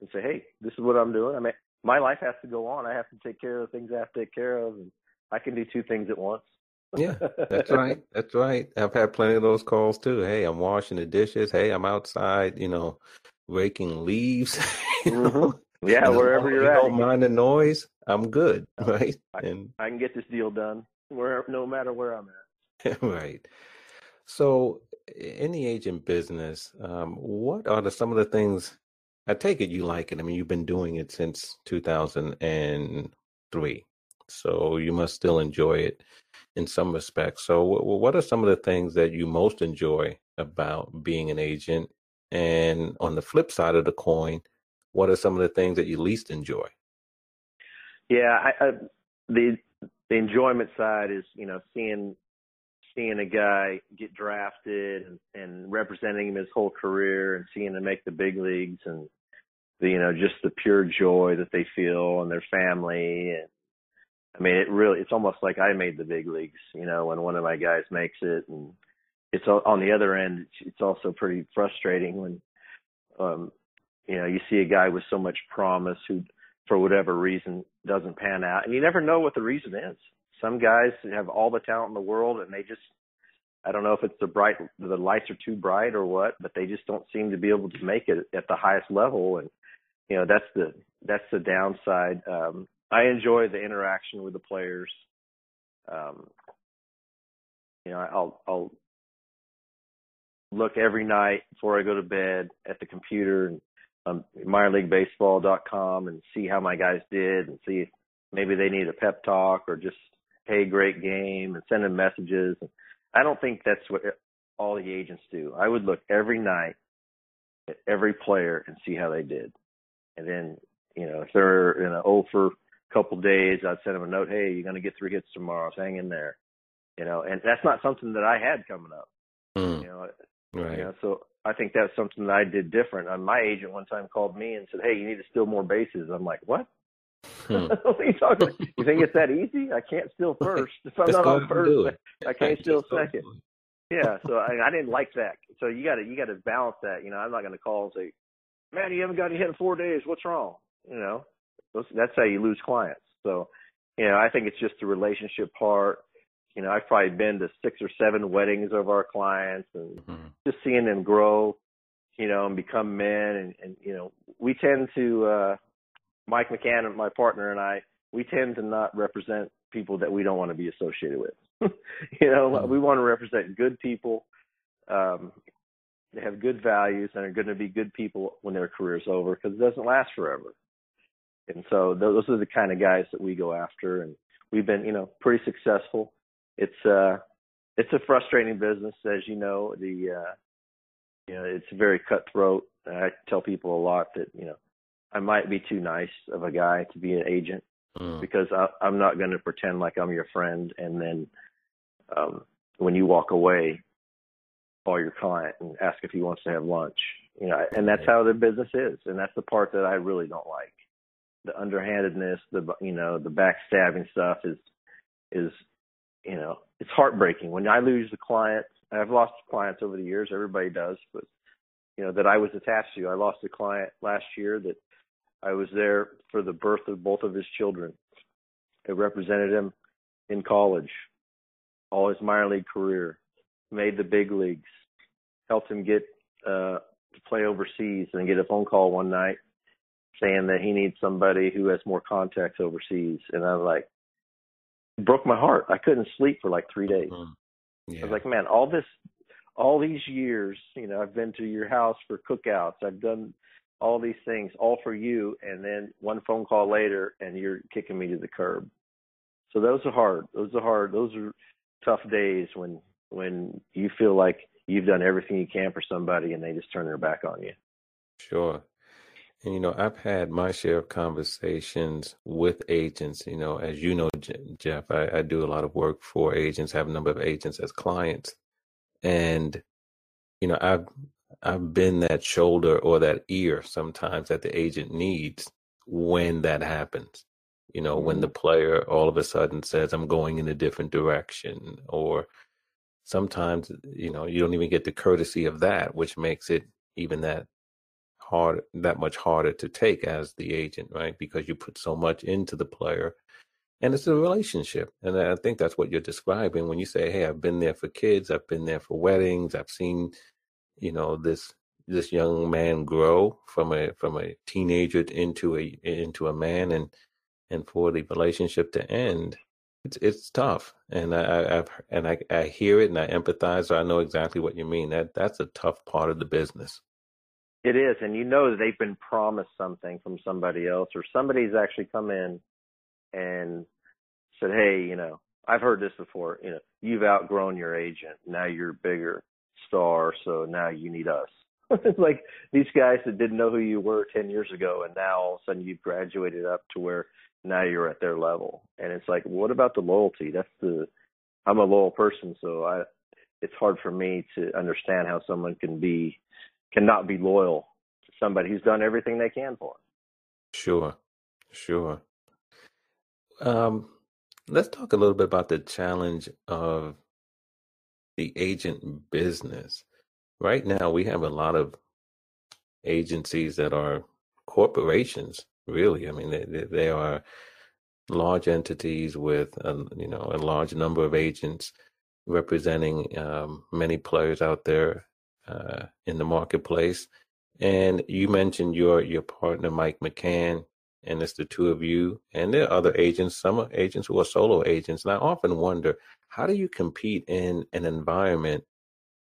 and say, hey, this is what I'm doing. I mean, my life has to go on. I have to take care of the things I have to take care of, and I can do two things at once yeah, that's right. That's right. I've had plenty of those calls too. Hey, I'm washing the dishes. Hey, I'm outside, you know, raking leaves. you mm-hmm. Yeah, wherever you're you at. Don't mind the noise. I'm good, right? I, and I can get this deal done where no matter where I'm at. right. So, in the agent business, um, what are the, some of the things? I take it you like it. I mean, you've been doing it since 2003, so you must still enjoy it in some respects. So, what are some of the things that you most enjoy about being an agent? And on the flip side of the coin, what are some of the things that you least enjoy? Yeah, I, I, the the enjoyment side is you know seeing seeing a guy get drafted and, and representing him his whole career and seeing him make the big leagues and the you know just the pure joy that they feel and their family and I mean, it really, it's almost like I made the big leagues, you know, when one of my guys makes it. And it's on the other end, it's also pretty frustrating when, um, you know, you see a guy with so much promise who, for whatever reason, doesn't pan out. And you never know what the reason is. Some guys have all the talent in the world and they just, I don't know if it's the bright, the lights are too bright or what, but they just don't seem to be able to make it at the highest level. And, you know, that's the, that's the downside. Um, I enjoy the interaction with the players. Um, you know, I'll I'll look every night before I go to bed at the computer and um, minorleaguebaseball.com and see how my guys did and see if maybe they need a pep talk or just hey great game and send them messages. I don't think that's what all the agents do. I would look every night at every player and see how they did, and then you know if they're in an 0 for couple days, I'd send them a note, hey, you're going to get three hits tomorrow. So hang in there. You know, and that's not something that I had coming up. Mm. You know, right. You know, so I think that's something that I did different. And my agent one time called me and said, hey, you need to steal more bases. I'm like, what? Hmm. what are you talking? About? You think it's that easy? I can't steal first. If I'm Let's not on first. I can't steal second. Yeah, so I, I didn't like that. So you got to you got to balance that. You know, I'm not going to call and say, "Man, you haven't got any hit in four days. What's wrong?" You know, that's how you lose clients. So, you know, I think it's just the relationship part. You know, I've probably been to six or seven weddings of our clients, and Mhm. just seeing them grow, you know, and become men. And, and you know, we tend to, uh, Mike McCann, my partner, and I, we tend to not represent people that we don't want to be associated with. you know, Mhm. we want to represent good people. Um, they have good values and are going to be good people when their career's over because it doesn't last forever. And so those are the kind of guys that we go after, and we've been, you know, pretty successful. It's uh, it's a frustrating business, as you know. The uh, you know, it's very cutthroat. I tell people a lot that you know, I might be too nice of a guy to be an agent Mm. because I, I'm not going to pretend like I'm your friend, and then um, when you walk away, call your client and ask if he wants to have lunch. You know, and that's how the business is, and that's the part that I really don't like. The underhandedness, the you know, the backstabbing stuff is is you know, it's heartbreaking when I lose a client. I've lost clients over the years. Everybody does, but you know that I was attached to. I lost a client last year that I was there for the birth of both of his children. It represented him in college, all his minor league career, made the big leagues, helped him get uh, to play overseas, and get a phone call one night saying that he needs somebody who has more contacts overseas. And I was like, broke my heart. I couldn't sleep for like three days. Mm. Yeah. I was like, man, all this, all these years, you know, I've been to your house for cookouts. I've done all these things, all for you, and then one phone call later, and you're kicking me to the curb. So those are hard. Those are hard. Those are tough days when when you feel like you've done everything you can for somebody, and they just turn their back on you. Sure. And you know, I've had my share of conversations with agents. You know, as you know, Jeff, I, I do a lot of work for agents, have a number of agents as clients, and you know, I've I've been that shoulder or that ear sometimes that the agent needs when that happens. You know, when the mm-hmm. player all of a sudden says, "I'm going in a different direction," or sometimes you know you don't even get the courtesy of that, which makes it even that hard that much harder to take as the agent, right? Because you put so much into the player and it's a relationship. And I think that's what you're describing when you say, Hey, I've been there for kids, I've been there for weddings, I've seen, you know, this this young man grow from a from a teenager into a into a man and and for the relationship to end, it's it's tough. And I, I've and I, I hear it and I empathize, so I know exactly what you mean. That that's a tough part of the business. It is, and you know that they've been promised something from somebody else, or somebody's actually come in and said, "Hey, you know, I've heard this before. You know, you've outgrown your agent. Now you're a bigger star, so now you need us." it's like these guys that didn't know who you were ten years ago, and now all of a sudden you've graduated up to where now you're at their level, and it's like, what about the loyalty? That's the I'm a loyal person, so I it's hard for me to understand how someone can be cannot be loyal to somebody who's done everything they can for them. Sure, sure. Um, let's talk a little bit about the challenge of the agent business. Right now, we have a lot of agencies that are corporations, really. I mean, they, they, are large entities with, a, you know, a large number of agents representing um, many players out there uh, in the marketplace. And you mentioned your your partner, Mike McCann, and it's the two of you. And there are other agents, some agents who are solo agents. And I often wonder, how do you compete in an environment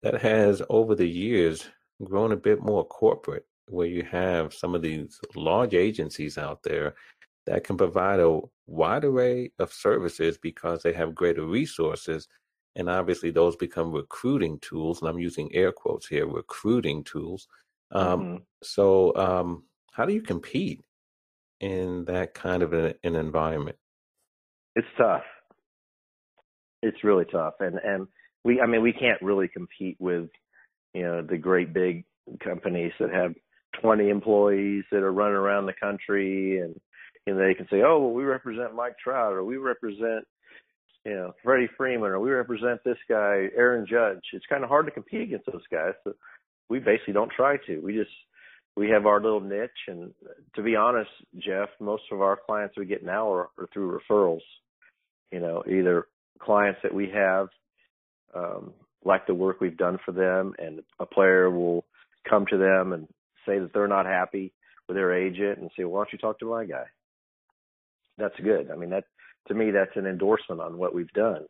that has, over the years, grown a bit more corporate, where you have some of these large agencies out there that can provide a wide array of services because they have greater resources. And obviously, those become recruiting tools. And I'm using air quotes here recruiting tools. Um, Mhm. So, um, how do you compete in that kind of an, an environment? It's tough. It's really tough, and and we I mean we can't really compete with you know the great big companies that have 20 employees that are running around the country and know, they can say, oh, well, we represent Mike Trout or we represent, you know, Freddie Freeman or we represent this guy, Aaron Judge. It's kind of hard to compete against those guys. So we basically don't try to. We just we have our little niche, and to be honest, Jeff, most of our clients we get now are, are through referrals. You know, either clients that we have um, like the work we've done for them, and a player will come to them and say that they're not happy with their agent, and say, "Why don't you talk to my guy?" That's good. I mean, that to me, that's an endorsement on what we've done.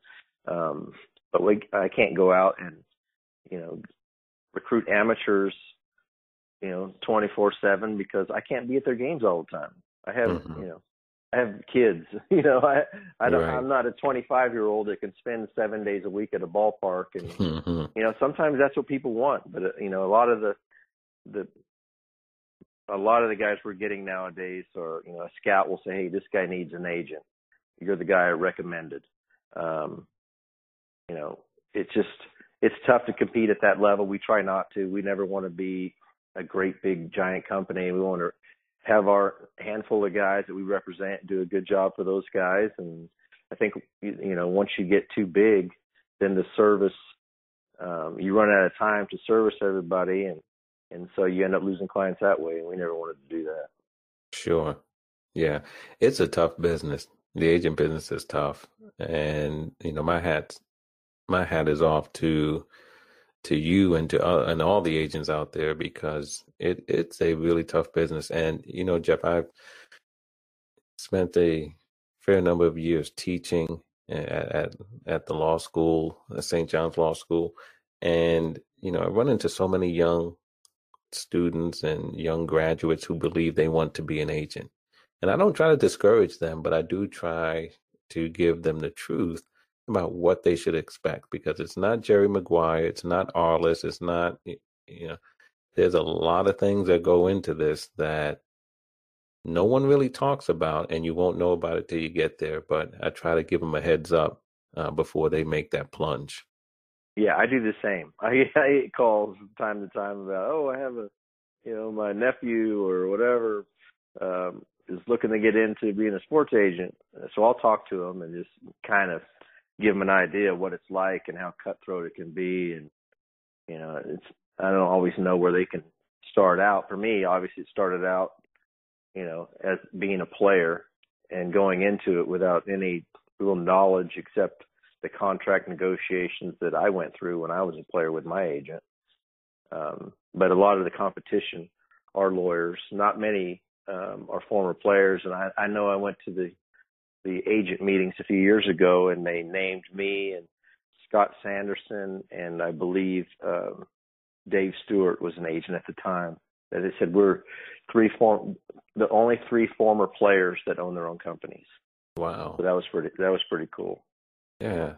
Um, but we, I can't go out and you know recruit amateurs, you know, 24/7 because I can't be at their games all the time. I have, mm-hmm. you know, I have kids. You know, I I don't, right. I'm not a 25 year old that can spend seven days a week at a ballpark, and mm-hmm. you know, sometimes that's what people want. But uh, you know, a lot of the the a lot of the guys we're getting nowadays are, you know, a scout will say, "Hey, this guy needs an agent. You're the guy I recommended." Um, you know, it's just it's tough to compete at that level. We try not to. We never want to be a great big giant company. We want to have our handful of guys that we represent do a good job for those guys. And I think you know once you get too big, then the service um, you run out of time to service everybody, and and so you end up losing clients that way. And we never wanted to do that. Sure, yeah, it's a tough business. The agent business is tough, and you know my hat my hat is off to to you and to uh, and all the agents out there because it it's a really tough business. And you know, Jeff, I've spent a fair number of years teaching at at, at the law school, St. John's Law School, and you know, I run into so many young students and young graduates who believe they want to be an agent. And I don't try to discourage them, but I do try to give them the truth about what they should expect because it's not Jerry Maguire, it's not Arliss, it's not you know. There's a lot of things that go into this that no one really talks about, and you won't know about it till you get there. But I try to give them a heads up uh, before they make that plunge. Yeah, I do the same. I, I get calls from time to time about, oh, I have a, you know, my nephew or whatever um, is looking to get into being a sports agent. So I'll talk to them and just kind of give them an idea of what it's like and how cutthroat it can be and you know it's i don't always know where they can start out for me obviously it started out you know as being a player and going into it without any real knowledge except the contract negotiations that I went through when I was a player with my agent. Um, but a lot of the competition are lawyers. Not many um, are former players, and I, I know I went to the the agent meetings a few years ago, and they named me and Scott Sanderson, and I believe um, Dave Stewart was an agent at the time. That they said we're three form the only three former players that own their own companies. Wow, so that was pretty that was pretty cool. Yeah,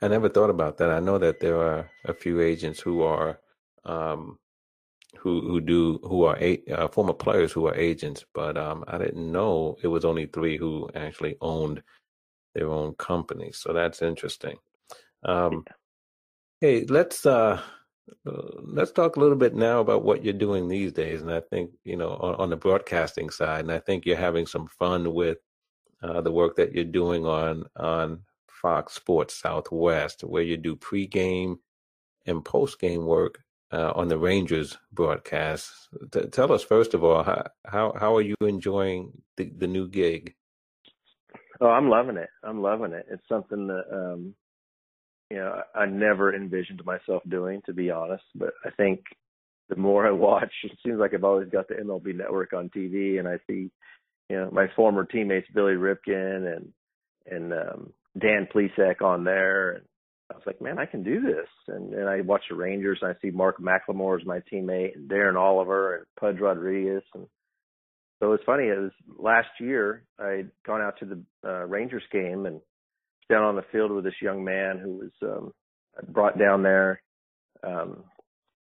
I never thought about that. I know that there are a few agents who are um, who who do who are a, uh, former players who are agents, but um, I didn't know it was only three who actually owned their own companies. So that's interesting. Um, hey, let's uh, let's talk a little bit now about what you're doing these days. And I think you know on, on the broadcasting side, and I think you're having some fun with uh, the work that you're doing on on Fox Sports Southwest, where you do pregame and postgame work uh, on the Rangers broadcast. T- tell us first of all how how, how are you enjoying the, the new gig? Oh, I'm loving it. I'm loving it. It's something that um, you know I never envisioned myself doing, to be honest. But I think the more I watch, it seems like I've always got the MLB Network on TV, and I see you know my former teammates Billy Ripken and and um, Dan Plesac on there, and I was like, man, I can do this. And and I watch the Rangers and I see Mark McLemore as my teammate and Darren Oliver and Pudge Rodriguez and so it's funny. It was last year I'd gone out to the uh, Rangers game and down on the field with this young man who was um, brought down there. Um,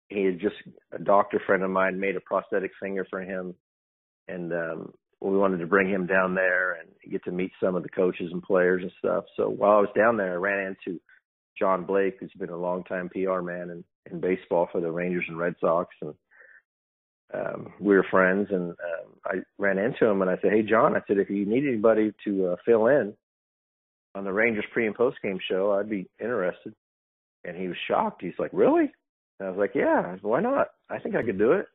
he had just a doctor friend of mine made a prosthetic finger for him, and um, we wanted to bring him down there and get to meet some of the coaches and players and stuff. So while I was down there, I ran into John Blake, who's been a long time PR man in, in baseball for the Rangers and Red Sox. And um, we were friends, and um, I ran into him and I said, "Hey, John," I said, "if you need anybody to uh, fill in on the Rangers pre and post game show, I'd be interested." And he was shocked. He's like, "Really?" And I was like, "Yeah, why not? I think I could do it."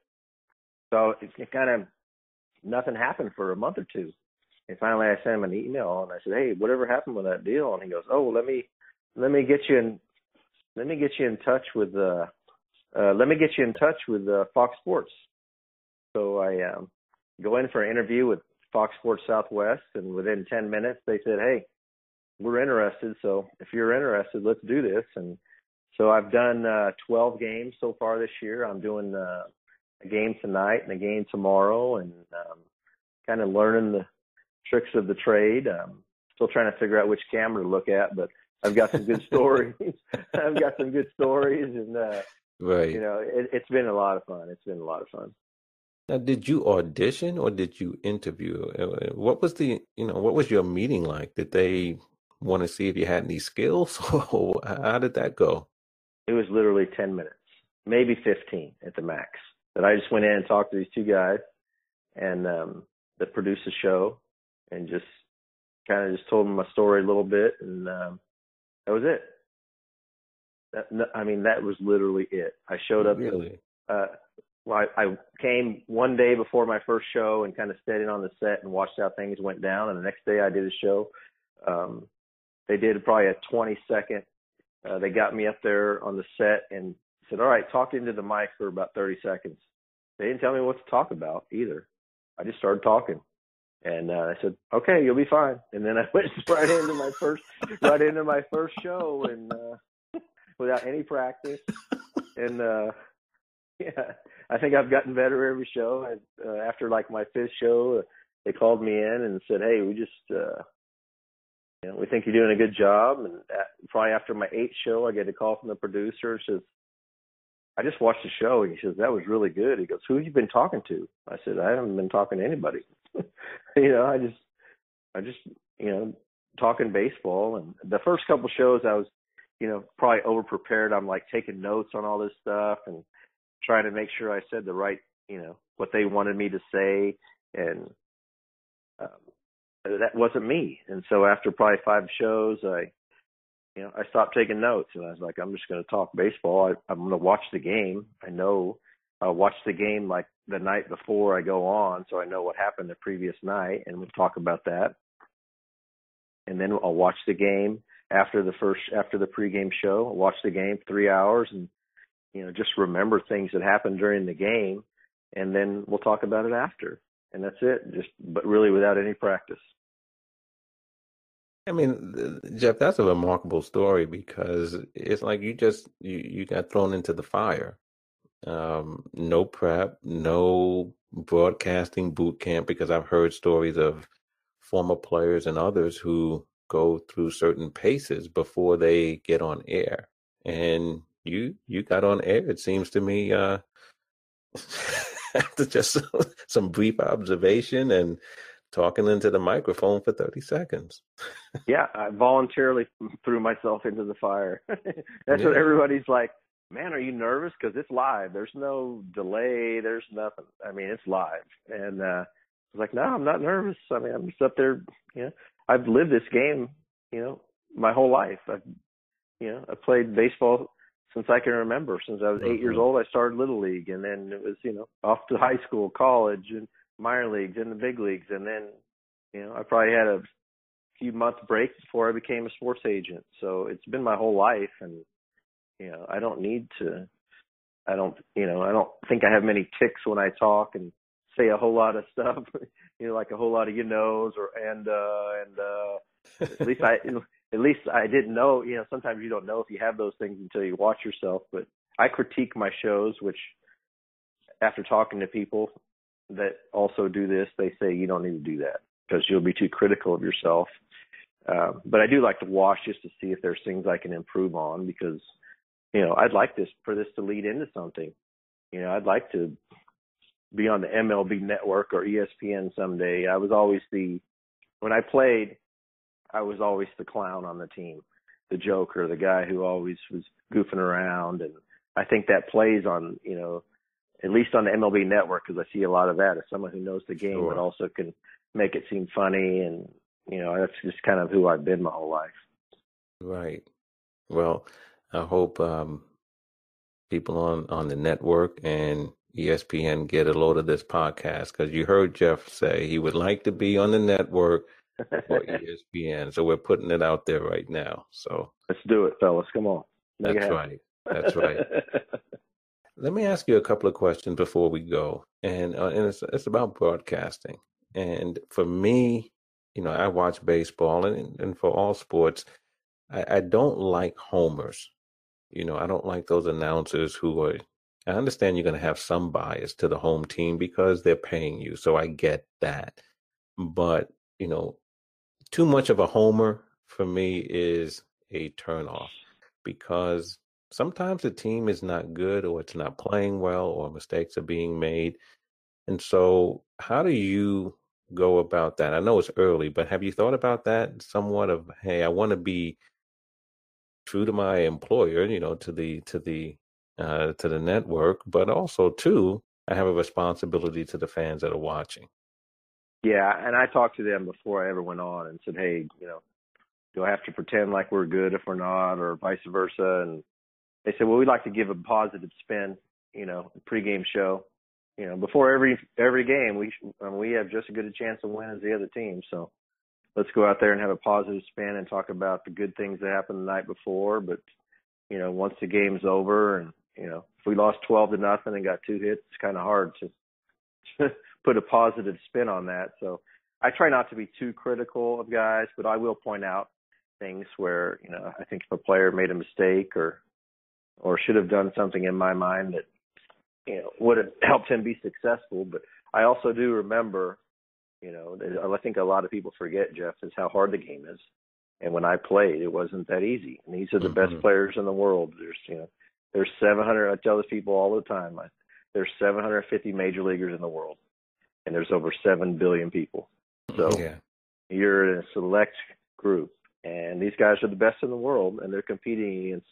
So it, it kind of nothing happened for a month or two, and finally I sent him an email and I said, "Hey, whatever happened with that deal?" And he goes, "Oh, let me let me get you in let me get you in touch with uh, uh let me get you in touch with uh, Fox Sports." So I um, go in for an interview with Fox Sports Southwest, and within 10 minutes they said, "Hey, we're interested. So if you're interested, let's do this." And so I've done uh, 12 games so far this year. I'm doing uh, a game tonight and a game tomorrow, and um, kind of learning the tricks of the trade. Um, still trying to figure out which camera to look at, but I've got some good stories. I've got some good stories, and uh, right. You know, it, it's been a lot of fun. It's been a lot of fun. Now, did you audition or did you interview? Uh, what was the, you know, what was your meeting like? Did they want to see if you had any skills or how did that go? It was literally 10 minutes, maybe 15 at the max. That I just went in and talked to these two guys and um, that produced the show and just kind of just told them my story a little bit and um, that was it. That, I mean, that was literally it. I showed up. Really? Uh, well, I, I came one day before my first show and kind of stayed in on the set and watched how things went down. And the next day I did a show. Um, they did probably a 20 second. Uh, they got me up there on the set and said, "All right, talk into the mic for about 30 seconds." They didn't tell me what to talk about either. I just started talking, and uh, I said, "Okay, you'll be fine." And then I went right into my first, right into my first show, and uh, without any practice, and uh, yeah, I think I've gotten better every show. And uh, after like my fifth show, uh, they called me in and said, "Hey, we just, uh, you know, we think you're doing a good job." And at, probably after my eighth show, I get a call from the producer. Says, "I just watched the show." And he says, "That was really good." He goes, "Who have you been talking to?" I said, "I haven't been talking to anybody. you know, I just, I just, you know, talking baseball." And the first couple shows, I was, you know, probably over prepared. I'm like taking notes on all this stuff and trying to make sure I said the right, you know, what they wanted me to say, and um, that wasn't me. And so after probably five shows, I, you know, I stopped taking notes, and I was like, I'm just going to talk baseball. I, I'm going to watch the game. I know I'll watch the game like the night before I go on, so I know what happened the previous night, and we'll talk about that. And then I'll watch the game after the first after the pregame show. I'll watch the game three hours and you know, just remember things that happened during the game, and then we'll talk about it after. And that's it. Just, but really without any practice. I mean, Jeff, that's a remarkable story because it's like you just you you got thrown into the fire. Um, no prep, no broadcasting boot camp. Because I've heard stories of former players and others who go through certain paces before they get on air, and you you got on air. It seems to me uh, after just some brief observation and talking into the microphone for 30 seconds. yeah, I voluntarily threw myself into the fire. That's yeah. what everybody's like, man, are you nervous? Because it's live. There's no delay. There's nothing. I mean, it's live. And uh, I was like, no, I'm not nervous. I mean, I'm just up there. You know, I've lived this game, you know, my whole life. I've, you know, I played baseball since I can remember. Since I was 8 mm-hmm. years old, I started little league, and then it was you know off to high school, college, and minor leagues, and the big leagues, and then you know I probably had a few month break before I became a sports agent. So it's been my whole life, and you know I don't need to. I don't you know I don't think I have many ticks when I talk and say a whole lot of stuff. you know like a whole lot of you knows or and uh and uh at least I at least I didn't know, you know, sometimes you don't know if you have those things until you watch yourself, but I critique my shows, which after talking to people that also do this, they say you don't need to do that because you'll be too critical of yourself. Um, but I do like to watch just to see if there's things I can improve on because, you know, I'd like this for this to lead into something. You know, I'd like to be on the MLB network or ESPN someday. I was always the, when I played, I was always the clown on the team, the joker, the guy who always was goofing around, and I think that plays on you know at least on the MLB network, because I see a lot of that as someone who knows the game, sure. but also can make it seem funny. And, you know, that's just kind of who I've been my whole life. Right. Well, I hope um, people on, on the network and ESPN get a load of this podcast because you heard Jeff say he would like to be on the network for ESPN. So we're putting it out there right now. So let's do it, fellas. Come on. Make That's right. That's right. Let me ask you a couple of questions before we go, and uh, and it's it's about broadcasting. And for me, you know, I watch baseball, and and for all sports, I, I don't like homers. You know, I don't like those announcers who are. I understand you're going to have some bias to the home team because they're paying you, so I get that. But you know, too much of a homer for me is a turnoff because sometimes the team is not good or it's not playing well or mistakes are being made. And so, how do you go about that? I know it's early, but have you thought about that somewhat of, hey, I want to be true to my employer, you know, to the to the uh, to the network, but also too, I have a responsibility to the fans that are watching. Yeah, and I talked to them before I ever went on and said, hey, you know, do I have to pretend like we're good if we're not, or vice versa? And they said, well, we'd like to give a positive spin, you know, pregame show. You know, before every every game, we um, we have just as good a chance to win as the other team. So let's go out there and have a positive spin and talk about the good things that happened the night before. But you know, once the game's over, and you know, if we lost twelve to nothing and got two hits, it's kind of hard to put a positive spin on that. So I try not to be too critical of guys, but I will point out things where you know I think if a player made a mistake or or should have done something in my mind that you know would have helped him be successful. But I also do remember, you know, I think a lot of people forget Jeff is how hard the game is. And when I played, it wasn't that easy. And these are the mm-hmm. best players in the world. There's you know, there's 700. I tell this people all the time. I, there's 750 major leaguers in the world, and there's over seven billion people. So yeah. you're in a select group, and these guys are the best in the world, and they're competing against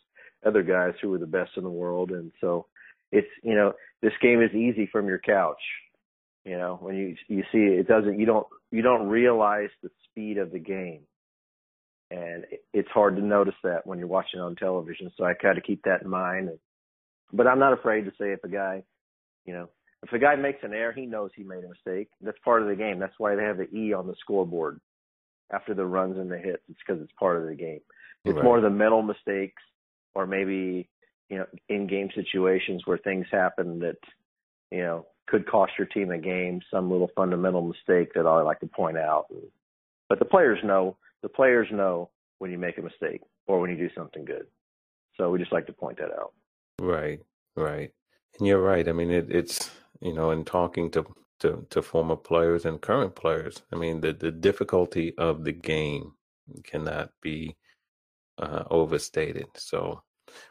other guys who are the best in the world. And so it's, you know, this game is easy from your couch. You know, when you you see it, doesn't you don't you don't realize the speed of the game. And it's hard to notice that when you're watching on television. So I kind of keep that in mind. But I'm not afraid to say if a guy, you know, if a guy makes an error, he knows he made a mistake. That's part of the game. That's why they have the E on the scoreboard after the runs and the hits. It's because it's part of the game. It's right. more the mental mistakes or maybe you know in game situations where things happen that you know could cost your team a game, some little fundamental mistake that I like to point out. But the players know the players know when you make a mistake or when you do something good. So we just like to point that out. Right, right. And you're right. I mean, it, it's you know, in talking to, to to former players and current players, I mean, the the difficulty of the game cannot be uh, overstated. So,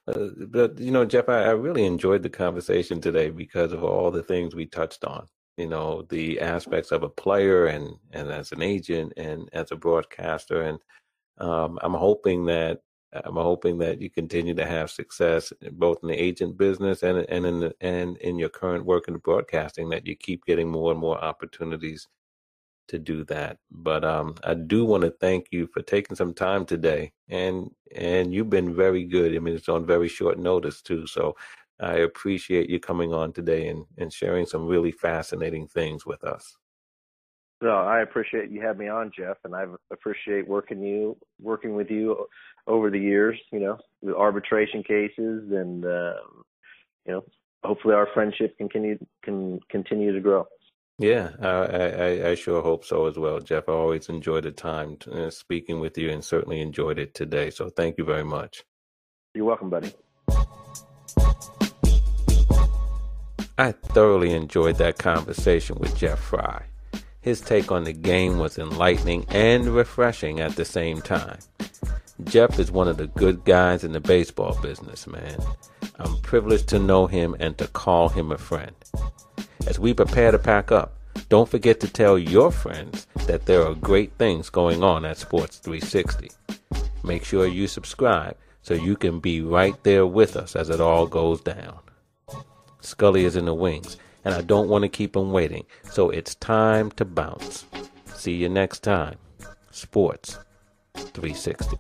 uh, but you know, Jeff, I, I really enjoyed the conversation today because of all the things we touched on. You know, the aspects of a player and and as an agent and as a broadcaster, and um, I'm hoping that I'm hoping that you continue to have success both in the agent business and and in the, and in your current work in broadcasting. That you keep getting more and more opportunities to do that. But um, I do want to thank you for taking some time today, and and you've been very good. I mean, it's on very short notice too, so I appreciate you coming on today and and sharing some really fascinating things with us. No, I appreciate you having me on, Jeff, and I appreciate working you working with you over the years. You know, with arbitration cases, and uh, you know, hopefully our friendship can continue can continue to grow. Yeah, I, I, I sure hope so as well, Jeff. I always enjoy the time to, uh, speaking with you and certainly enjoyed it today. So thank you very much. You're welcome, buddy. I thoroughly enjoyed that conversation with Jeff Frye. His take on the game was enlightening and refreshing at the same time. Jeff is one of the good guys in the baseball business, man. I'm privileged to know him and to call him a friend. As we prepare to pack up, don't forget to tell your friends that there are great things going on at Sports 360. Make sure you subscribe so you can be right there with us as it all goes down. Scully is in the wings, and I don't want to keep him waiting. So it's time to bounce. See you next time. Sports 360.